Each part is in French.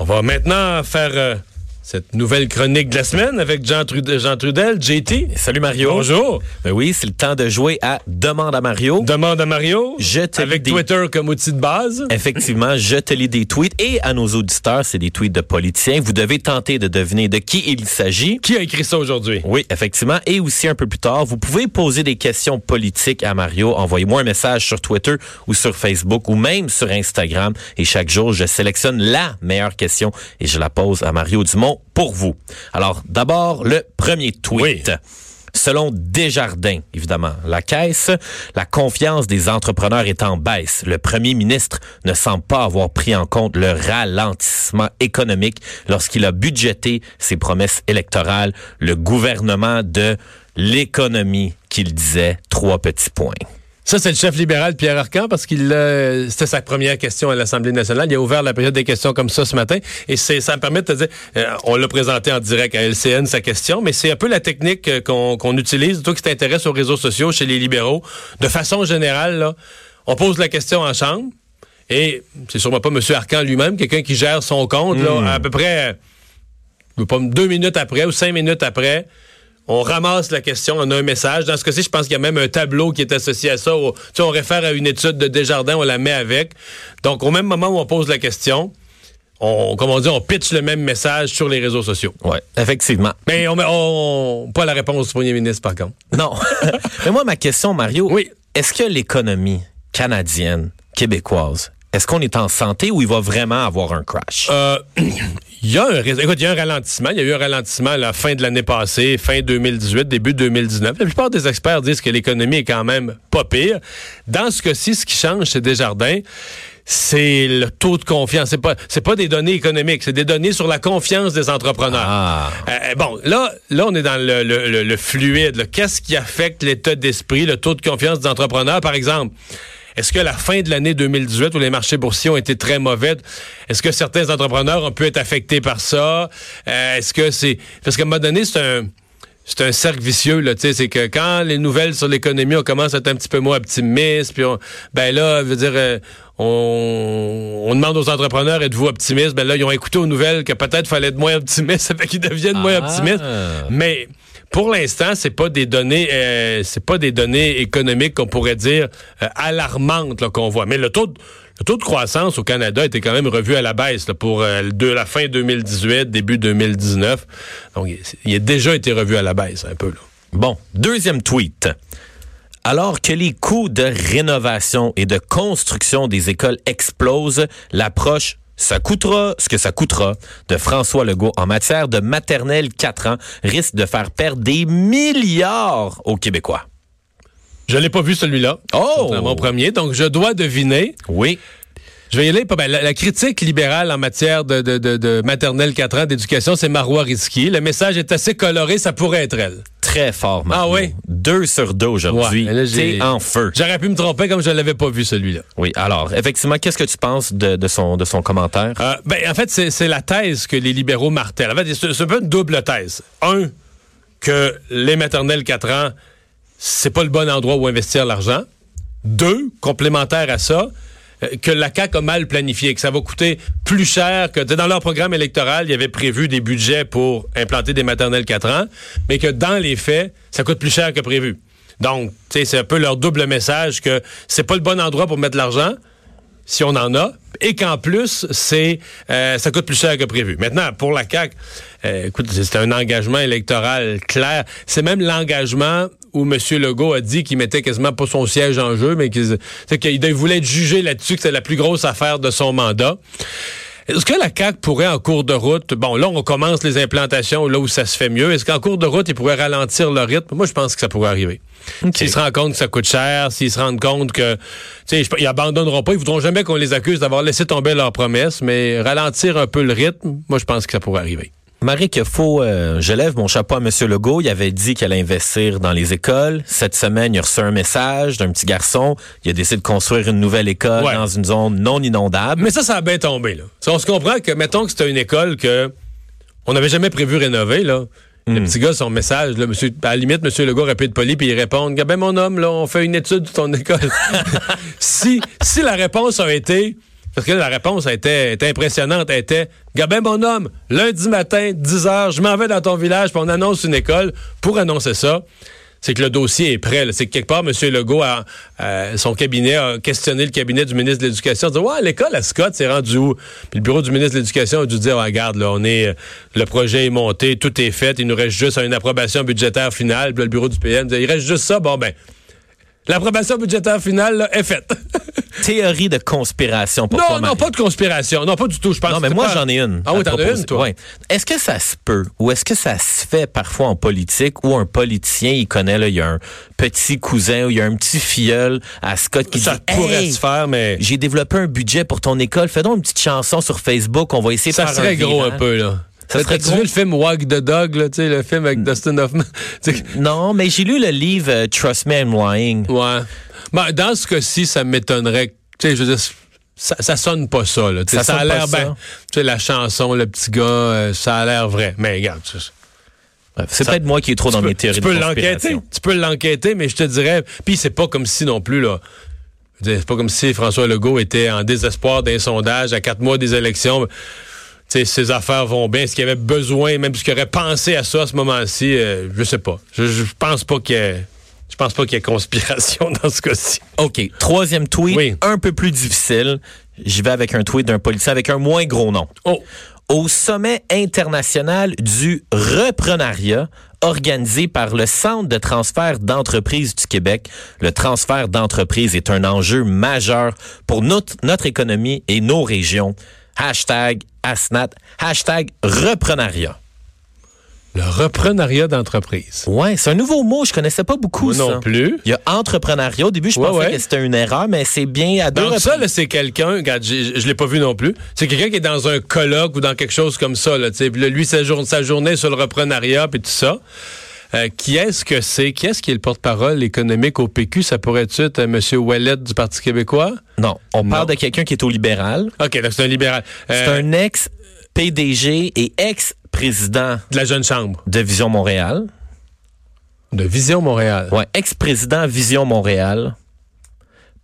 On va maintenant faire euh, cette nouvelle chronique de la semaine avec Jean, Trudel, Jean Trudel, JT. Salut Mario. Bonjour. Ben oui, c'est le temps de jouer à Demande à Mario. Demande à Mario. Je te avec lis des- Twitter comme outil de base. Effectivement, je te lis des tweets et à nos auditeurs, c'est des tweets de politiciens. Vous devez tenter de deviner de qui il s'agit. Qui a écrit ça aujourd'hui? Oui, effectivement. Et aussi un peu plus tard, vous pouvez poser des questions politiques à Mario. Envoyez-moi un message sur Twitter ou sur Facebook ou même sur Instagram. Et chaque jour, je sélectionne la meilleure question et je la pose à Mario Dumont pour vous. Alors, d'abord, le premier tweet. Selon Desjardins, évidemment, la caisse, la confiance des entrepreneurs est en baisse. Le premier ministre ne semble pas avoir pris en compte le ralentissement économique lorsqu'il a budgété ses promesses électorales. Le gouvernement de l'économie qu'il disait trois petits points. Ça, c'est le chef libéral Pierre Arcan parce qu'il euh, c'était sa première question à l'Assemblée nationale. Il a ouvert la période des questions comme ça ce matin. Et c'est ça me permet de te dire, euh, on l'a présenté en direct à LCN, sa question, mais c'est un peu la technique euh, qu'on qu'on utilise, toi qui t'intéresses aux réseaux sociaux chez les libéraux. De façon générale, là, on pose la question en chambre et c'est sûrement pas M. Arcan lui-même, quelqu'un qui gère son compte, là, à peu près deux minutes après ou cinq minutes après, on ramasse la question, on a un message. Dans ce cas-ci, je pense qu'il y a même un tableau qui est associé à ça. Tu sais, on réfère à une étude de Desjardins, on la met avec. Donc, au même moment où on pose la question, on, comme on dit, on pitch le même message sur les réseaux sociaux. Ouais, effectivement. Mais on, met- on- pas la réponse du premier ministre, par contre. Non. Mais moi, ma question, Mario, Oui. est-ce que l'économie canadienne, québécoise, est-ce qu'on est en santé ou il va vraiment avoir un crash? Euh, Il y a un, écoute, il y a un ralentissement. Il y a eu un ralentissement à la fin de l'année passée, fin 2018, début 2019. La plupart des experts disent que l'économie est quand même pas pire. Dans ce cas-ci, ce qui change chez Desjardins, c'est le taux de confiance. C'est pas, c'est pas des données économiques, c'est des données sur la confiance des entrepreneurs. Ah. Euh, bon, là, là, on est dans le, le- le- le fluide. là. Qu'est-ce qui affecte l'état d'esprit, le taux de confiance des entrepreneurs, par exemple? Est-ce que la fin de l'année 2018, où les marchés boursiers ont été très mauvais, est-ce que certains entrepreneurs ont pu être affectés par ça? Euh, est-ce que c'est... Parce qu'à un moment donné, c'est un... C'est un cercle vicieux, là, tu sais, c'est que quand les nouvelles sur l'économie, on commence à être un petit peu moins optimiste, puis on, ben là, je veux dire, euh, on, on demande aux entrepreneurs, êtes-vous optimiste? Ben là, ils ont écouté aux nouvelles que peut-être fallait être moins optimiste, ça fait qu'ils deviennent moins Ah. optimistes. Mais pour l'instant, c'est pas des données, euh, c'est pas des données économiques qu'on pourrait dire euh, alarmantes qu'on voit. Mais le taux, de, le taux de croissance au Canada était quand même revu à la baisse là, pour euh, la fin 2018, début 2019. Donc, il, il a déjà été revu à la baisse un peu. Là. Bon, deuxième tweet. Alors que les coûts de rénovation et de construction des écoles explosent, l'approche ça coûtera ce que ça coûtera de François Legault en matière de maternelle 4 ans risque de faire perdre des milliards aux Québécois. Je l'ai pas vu celui-là. Oh! C'est mon premier. Donc, je dois deviner. Oui. Je vais y aller. ben, la, la critique libérale en matière de, de, de, de maternelle 4 ans d'éducation, c'est Marois Risky. Le message est assez coloré, ça pourrait être elle. Très fort, Mario. Ah oui? Deux sur deux aujourd'hui. Ouais, T'es en feu. J'aurais pu me tromper comme je l'avais pas vu celui-là. Oui, alors, effectivement, qu'est-ce que tu penses de, de son, de son commentaire? Euh, ben, en fait, c'est la thèse que les libéraux martèlent. En fait, c'est un peu une double thèse. Un, que les maternelles 4 ans, c'est pas le bon endroit où investir l'argent. Deux, complémentaire à ça, que la CAQ a mal planifié, que ça va coûter plus cher que... Dans leur programme électoral, il y avait prévu des budgets pour implanter des maternelles 4 ans, mais que dans les faits, ça coûte plus cher que prévu. Donc, c'est un peu leur double message que c'est pas le bon endroit pour mettre l'argent, si on en a, et qu'en plus, c'est euh, ça coûte plus cher que prévu. Maintenant, pour la CAQ, euh, écoute, c'est un engagement électoral clair. C'est même l'engagement où M. Legault a dit qu'il mettait quasiment pas son siège en jeu, mais qu'il voulait être jugé là-dessus, que c'est la plus grosse affaire de son mandat. Est-ce que la CAQ pourrait, en cours de route, bon, là, on commence les implantations là où ça se fait mieux. Est-ce qu'en cours de route, ils pourraient ralentir le rythme? Moi, je pense que ça pourrait arriver. S'ils se rendent compte que ça coûte cher, s'ils se rendent compte que, tu sais, ils abandonneront pas, ils voudront jamais qu'on les accuse d'avoir laissé tomber leurs promesses, mais ralentir un peu le rythme, moi, je pense que ça pourrait arriver. Marie, qu'il faut, euh, je lève mon chapeau à M. Legault. Il avait dit qu'il allait investir dans les écoles. Cette semaine, il a reçu un message d'un petit garçon. Il a décidé de construire une nouvelle école Ouais. dans une zone non inondable. Mais ça, ça a bien tombé, là. Ça, on se comprend que, mettons que c'était une école que on n'avait jamais prévu rénover, là. Le petit gars, son message, là, monsieur, à la limite, M. Legault rapide poli, puis il répond ben mon homme, là, on fait une étude de ton école. si, si la réponse a été Parce que la réponse a était impressionnante. Elle était Gabin, mon homme, lundi matin, 10 h, je m'en vais dans ton village, puis on annonce une école. Pour annoncer ça, c'est que le dossier est prêt. C'est que quelque part, M. Legault, a, son cabinet a questionné le cabinet du ministre de l'Éducation. Il dit Ouais, l'école à Scott, c'est rendu où? Puis le bureau du ministre de l'Éducation a dû dire Regarde, là, on est. Le projet est monté, tout est fait, il nous reste juste une approbation budgétaire finale. Puis le bureau du PM dit Il reste juste ça, bon ben. L'approbation budgétaire finale là, est faite. Théorie de conspiration pour Non, non, pas de conspiration. Non, pas du tout, je pense. Non, mais moi, j'en ai une. Ah oui, t'en as une, toi? Est-ce que ça se peut ou est-ce que ça se fait parfois en politique où un politicien, il connaît, là, il y a un petit cousin ou il y a un petit filleul à Scott qui ça dit pourrait se faire, mais... J'ai développé un budget pour ton école. Fais donc une petite chanson sur Facebook. On va essayer de ça faire serait un gros viral. un peu, là. Ça serait tu vu le film Wag the Dog, là, le film avec Dustin Hoffman? non, mais j'ai lu le livre euh, Trust Me, I'm Lying. Ouais. Ben, dans ce cas-ci, ça m'étonnerait. Tu sais, je veux dire, ça, ça sonne pas ça, là. Ça Ça, a l'air ben, Tu sais, la chanson, le petit gars, euh, ça a l'air vrai. Mais regarde, C'est peut-être moi qui est trop dans mes théories tu peux l'enquêter. Tu peux l'enquêter, mais je te dirais. Puis c'est pas comme si non plus, là. C'est pas comme si François Legault était en désespoir d'un sondage à quatre mois des élections. Ses affaires vont bien. Est-ce qu'il avait besoin, même ce qu'il aurait pensé à ça à ce moment-ci, euh, je sais pas. Je, je pense pas qu'il y ait, je pense pas qu'il y ait conspiration dans ce cas-ci. OK. Troisième tweet, Oui. un peu plus difficile. J'y vais avec un tweet d'un policier avec un moins gros nom. Oh. Au sommet international du reprenariat organisé par le Centre de transfert d'entreprises du Québec, le transfert d'entreprises est un enjeu majeur pour notre, notre économie et nos régions. Hashtag ASNAT, hashtag reprenariat. Le reprenariat d'entreprise. Ouais, c'est un nouveau mot, je connaissais pas beaucoup Moi ça. non plus. Il y a entrepreneuriat. Au début, je Ouais, pensais ouais. que c'était une erreur, mais c'est bien à deux Donc ça, c'est quelqu'un, regarde, je l'ai pas vu non plus, c'est quelqu'un qui est dans un colloque ou dans quelque chose comme ça, là, lui, sa, jour- sa journée sur le reprenariat, puis tout ça. Euh, qui est-ce que c'est? Qui est-ce qui est le porte-parole économique au PQ? Ça pourrait être euh, M. Ouellet du Parti québécois? Non, on parle de quelqu'un qui est au libéral. OK, donc c'est un libéral. C'est Euh, un ex-PDG et ex-président De la Jeune Chambre. de Vision Montréal. De Vision Montréal. Ouais, ex-président Vision Montréal.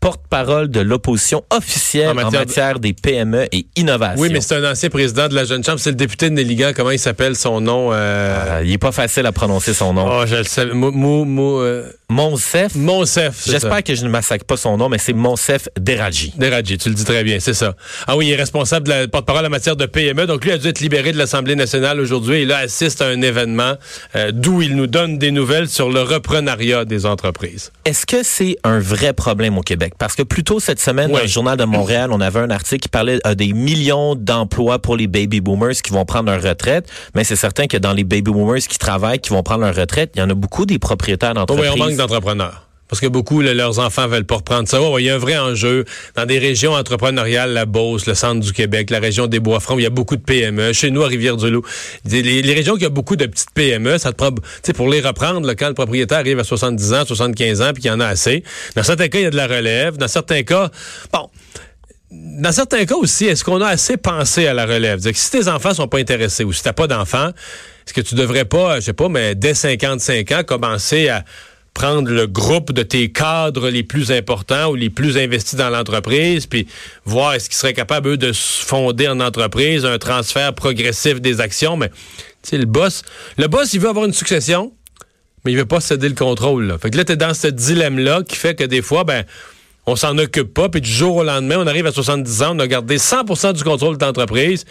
Porte-parole de l'opposition officielle En en matière matière, de- des PME et innovation. Oui, mais c'est un ancien président de la Jeune Chambre. C'est le député de Néligan. Comment il s'appelle son nom? Euh... Euh, il est pas facile à prononcer son nom. Oh, je le savais. Mou, Mou, Mou, euh, Monsef. Monsef. J'espère que je ne massacre pas son nom, mais c'est Monsef Deraji. Deradji, tu le dis très bien, c'est ça. Ah oui, il est responsable de la porte-parole en matière de PME. Donc lui a dû être libéré de l'Assemblée nationale aujourd'hui et là assiste à un événement euh, d'où il nous donne des nouvelles sur le reprenariat des entreprises. Est-ce que c'est un vrai problème au Québec? Parce que plus tôt cette semaine, Oui. dans le journal de Montréal, on avait un article qui parlait euh, des millions d'emplois pour les baby boomers qui vont prendre leur retraite. Mais c'est certain que dans les baby boomers qui travaillent, qui vont prendre leur retraite, il y en a beaucoup des propriétaires d'entreprises. oui, d'entrepreneurs. Parce que beaucoup, leurs enfants veulent pas reprendre ça. Il y a un vrai enjeu. Dans des régions entrepreneuriales, la Beauce, le centre du Québec, la région des Bois-Francs, il y a beaucoup de PME. Chez nous, à Rivière-du-Loup, les, régions qui ont beaucoup de petites PME, ça te prend, pour les reprendre, quand le propriétaire arrive à 70 ans, 75 ans, puis qu'il y en a assez. Dans certains cas, il y a de la relève. Dans certains cas, bon, dans certains cas aussi, est-ce qu'on a assez pensé à la relève? Que si tes enfants sont pas intéressés ou si t'as pas d'enfants, est-ce que tu devrais pas, je sais pas, mais dès 55 ans, commencer à prendre le groupe de tes cadres les plus importants ou les plus investis dans l'entreprise, puis voir est-ce qu'ils seraient capables, eux, de fonder en entreprise, un transfert progressif des actions, mais tu sais, le boss, le boss, il veut avoir une succession, mais il veut pas céder le contrôle. Là. Fait que là, t'es dans ce dilemme-là qui fait que des fois, ben, on s'en occupe pas, puis du jour au lendemain, on arrive à 70 ans, on a gardé 100% du contrôle de l'entreprise,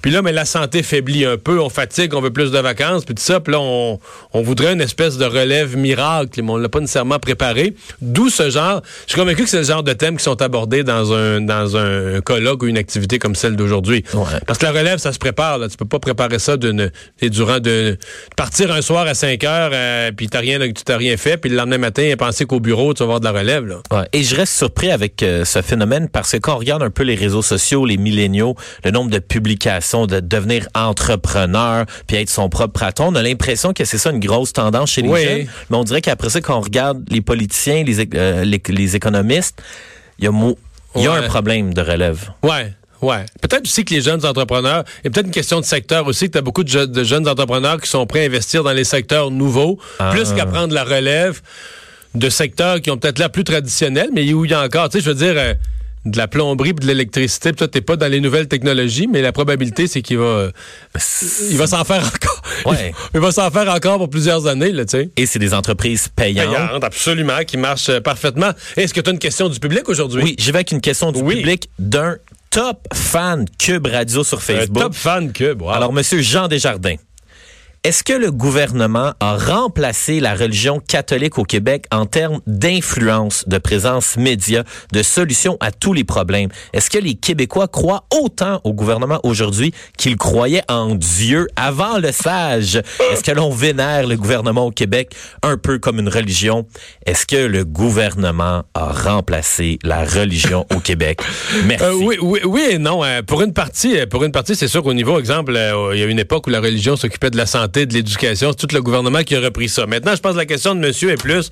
puis là, mais la santé faiblit un peu, on fatigue, on veut plus de vacances, puis tout ça, puis là, on, on voudrait une espèce de relève miracle, mais on l'a pas nécessairement préparé. D'où ce genre, je suis convaincu que c'est le genre de thèmes qui sont abordés dans un, dans un colloque ou une activité comme celle d'aujourd'hui. Ouais. Parce que la relève, ça se prépare. Là. Tu peux pas préparer ça d'une, durant de, partir un soir à 5 heures, euh, puis t'as rien, tu t'as rien fait, puis le lendemain matin, penser qu'au bureau, tu vas avoir de la relève. Là. Ouais. Et je reste surpris avec euh, ce phénomène parce que quand on regarde un peu les réseaux sociaux, les milléniaux, le nombre de publications, de devenir entrepreneur, puis être son propre patron, on a l'impression que c'est ça une grosse tendance chez les Oui. jeunes. Mais on dirait qu'après ça, quand on regarde les politiciens, les, euh, les, les économistes, il y a, mo- il y a Ouais. un problème de relève. Ouais. Ouais. Peut-être aussi que les jeunes entrepreneurs, et peut-être une question de secteur aussi, que tu as beaucoup de, je- de jeunes entrepreneurs qui sont prêts à investir dans les secteurs nouveaux, Ah. plus qu'à prendre la relève de secteurs qui ont peut-être l'air plus traditionnels, mais où il y a encore, tu sais, je veux dire, euh, de la plomberie et de l'électricité, toi, t'es pas dans les nouvelles technologies, mais la probabilité, c'est qu'il va, il va s'en faire encore. Ouais. Il va s'en faire encore pour plusieurs années, là, tu sais. Et c'est des entreprises payantes. Payantes, absolument, qui marchent euh, parfaitement. Est-ce que tu as une question du public aujourd'hui? Oui, j'y vais avec une question du Oui. public d'un top fan Cube Radio sur Un Facebook. top fan Cube. wow. Alors, Monsieur Jean Desjardins, est-ce que le gouvernement a remplacé la religion catholique au Québec en termes d'influence, de présence média, de solution à tous les problèmes? Est-ce que les Québécois croient autant au gouvernement aujourd'hui qu'ils croyaient en Dieu avant le sage? Est-ce que l'on vénère le gouvernement au Québec un peu comme une religion? Est-ce que le gouvernement a remplacé la religion au Québec? Merci. Euh, oui, oui, oui et non. Euh, pour une partie, euh, pour une partie, c'est sûr qu'au niveau, exemple, il y a une époque où la religion s'occupait de la santé, de l'éducation. C'est tout le gouvernement qui a repris ça. Maintenant, je pense que la question de monsieur est plus.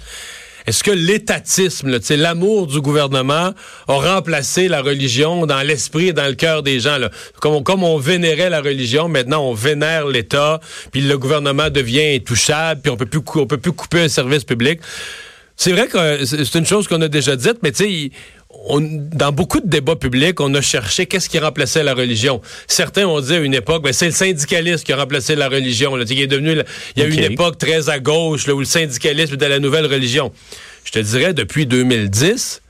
Est-ce que l'étatisme, l'amour du gouvernement a remplacé la religion dans l'esprit et dans le cœur des gens? Là? Comme, on, comme on vénérait la religion, maintenant on vénère l'État, puis le gouvernement devient intouchable, puis on peut plus on peut plus couper un service public. C'est vrai que euh, c'est une chose qu'on a déjà dite, mais tu sais, on- dans beaucoup de débats publics, on a cherché qu'est-ce qui remplaçait la religion. Certains ont dit à une époque, ben, c'est le syndicalisme qui a remplacé la religion. Là, qui est devenu, il y a eu une époque très à gauche là, où le syndicalisme était la nouvelle religion. Je te dirais, depuis 2010,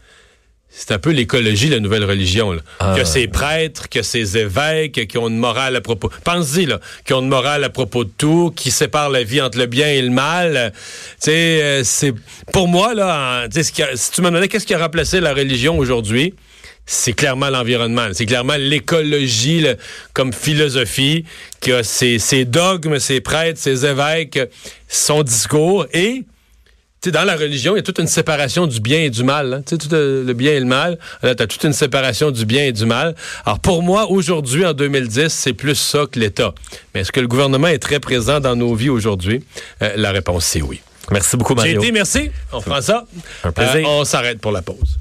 c'est un peu l'écologie, la nouvelle religion. Là. Ah. Que ces prêtres, que ces évêques qui ont une morale à propos. Pense-y, là, qui ont une morale à propos de tout, qui séparent la vie entre le bien et le mal. Tu sais, euh, c'est pour moi là. en- ce qui a- si tu me demandais qu'est-ce qui a remplacé la religion aujourd'hui, c'est clairement l'environnement. C'est clairement l'écologie là, comme philosophie, qui a ses, ses dogmes, ses prêtres, ses évêques, son discours et dans la religion, il y a toute une séparation du bien et du mal. hein. Tout euh, le bien et le mal. Tu as toute une séparation du bien et du mal. Alors, pour moi, aujourd'hui, en 2010, c'est plus ça que l'État. Mais est-ce que le gouvernement est très présent dans nos vies aujourd'hui? Euh, la réponse, c'est oui. Merci beaucoup, J'ai Mario. été, merci. On prend ça. Un plaisir. Euh, on s'arrête pour la pause.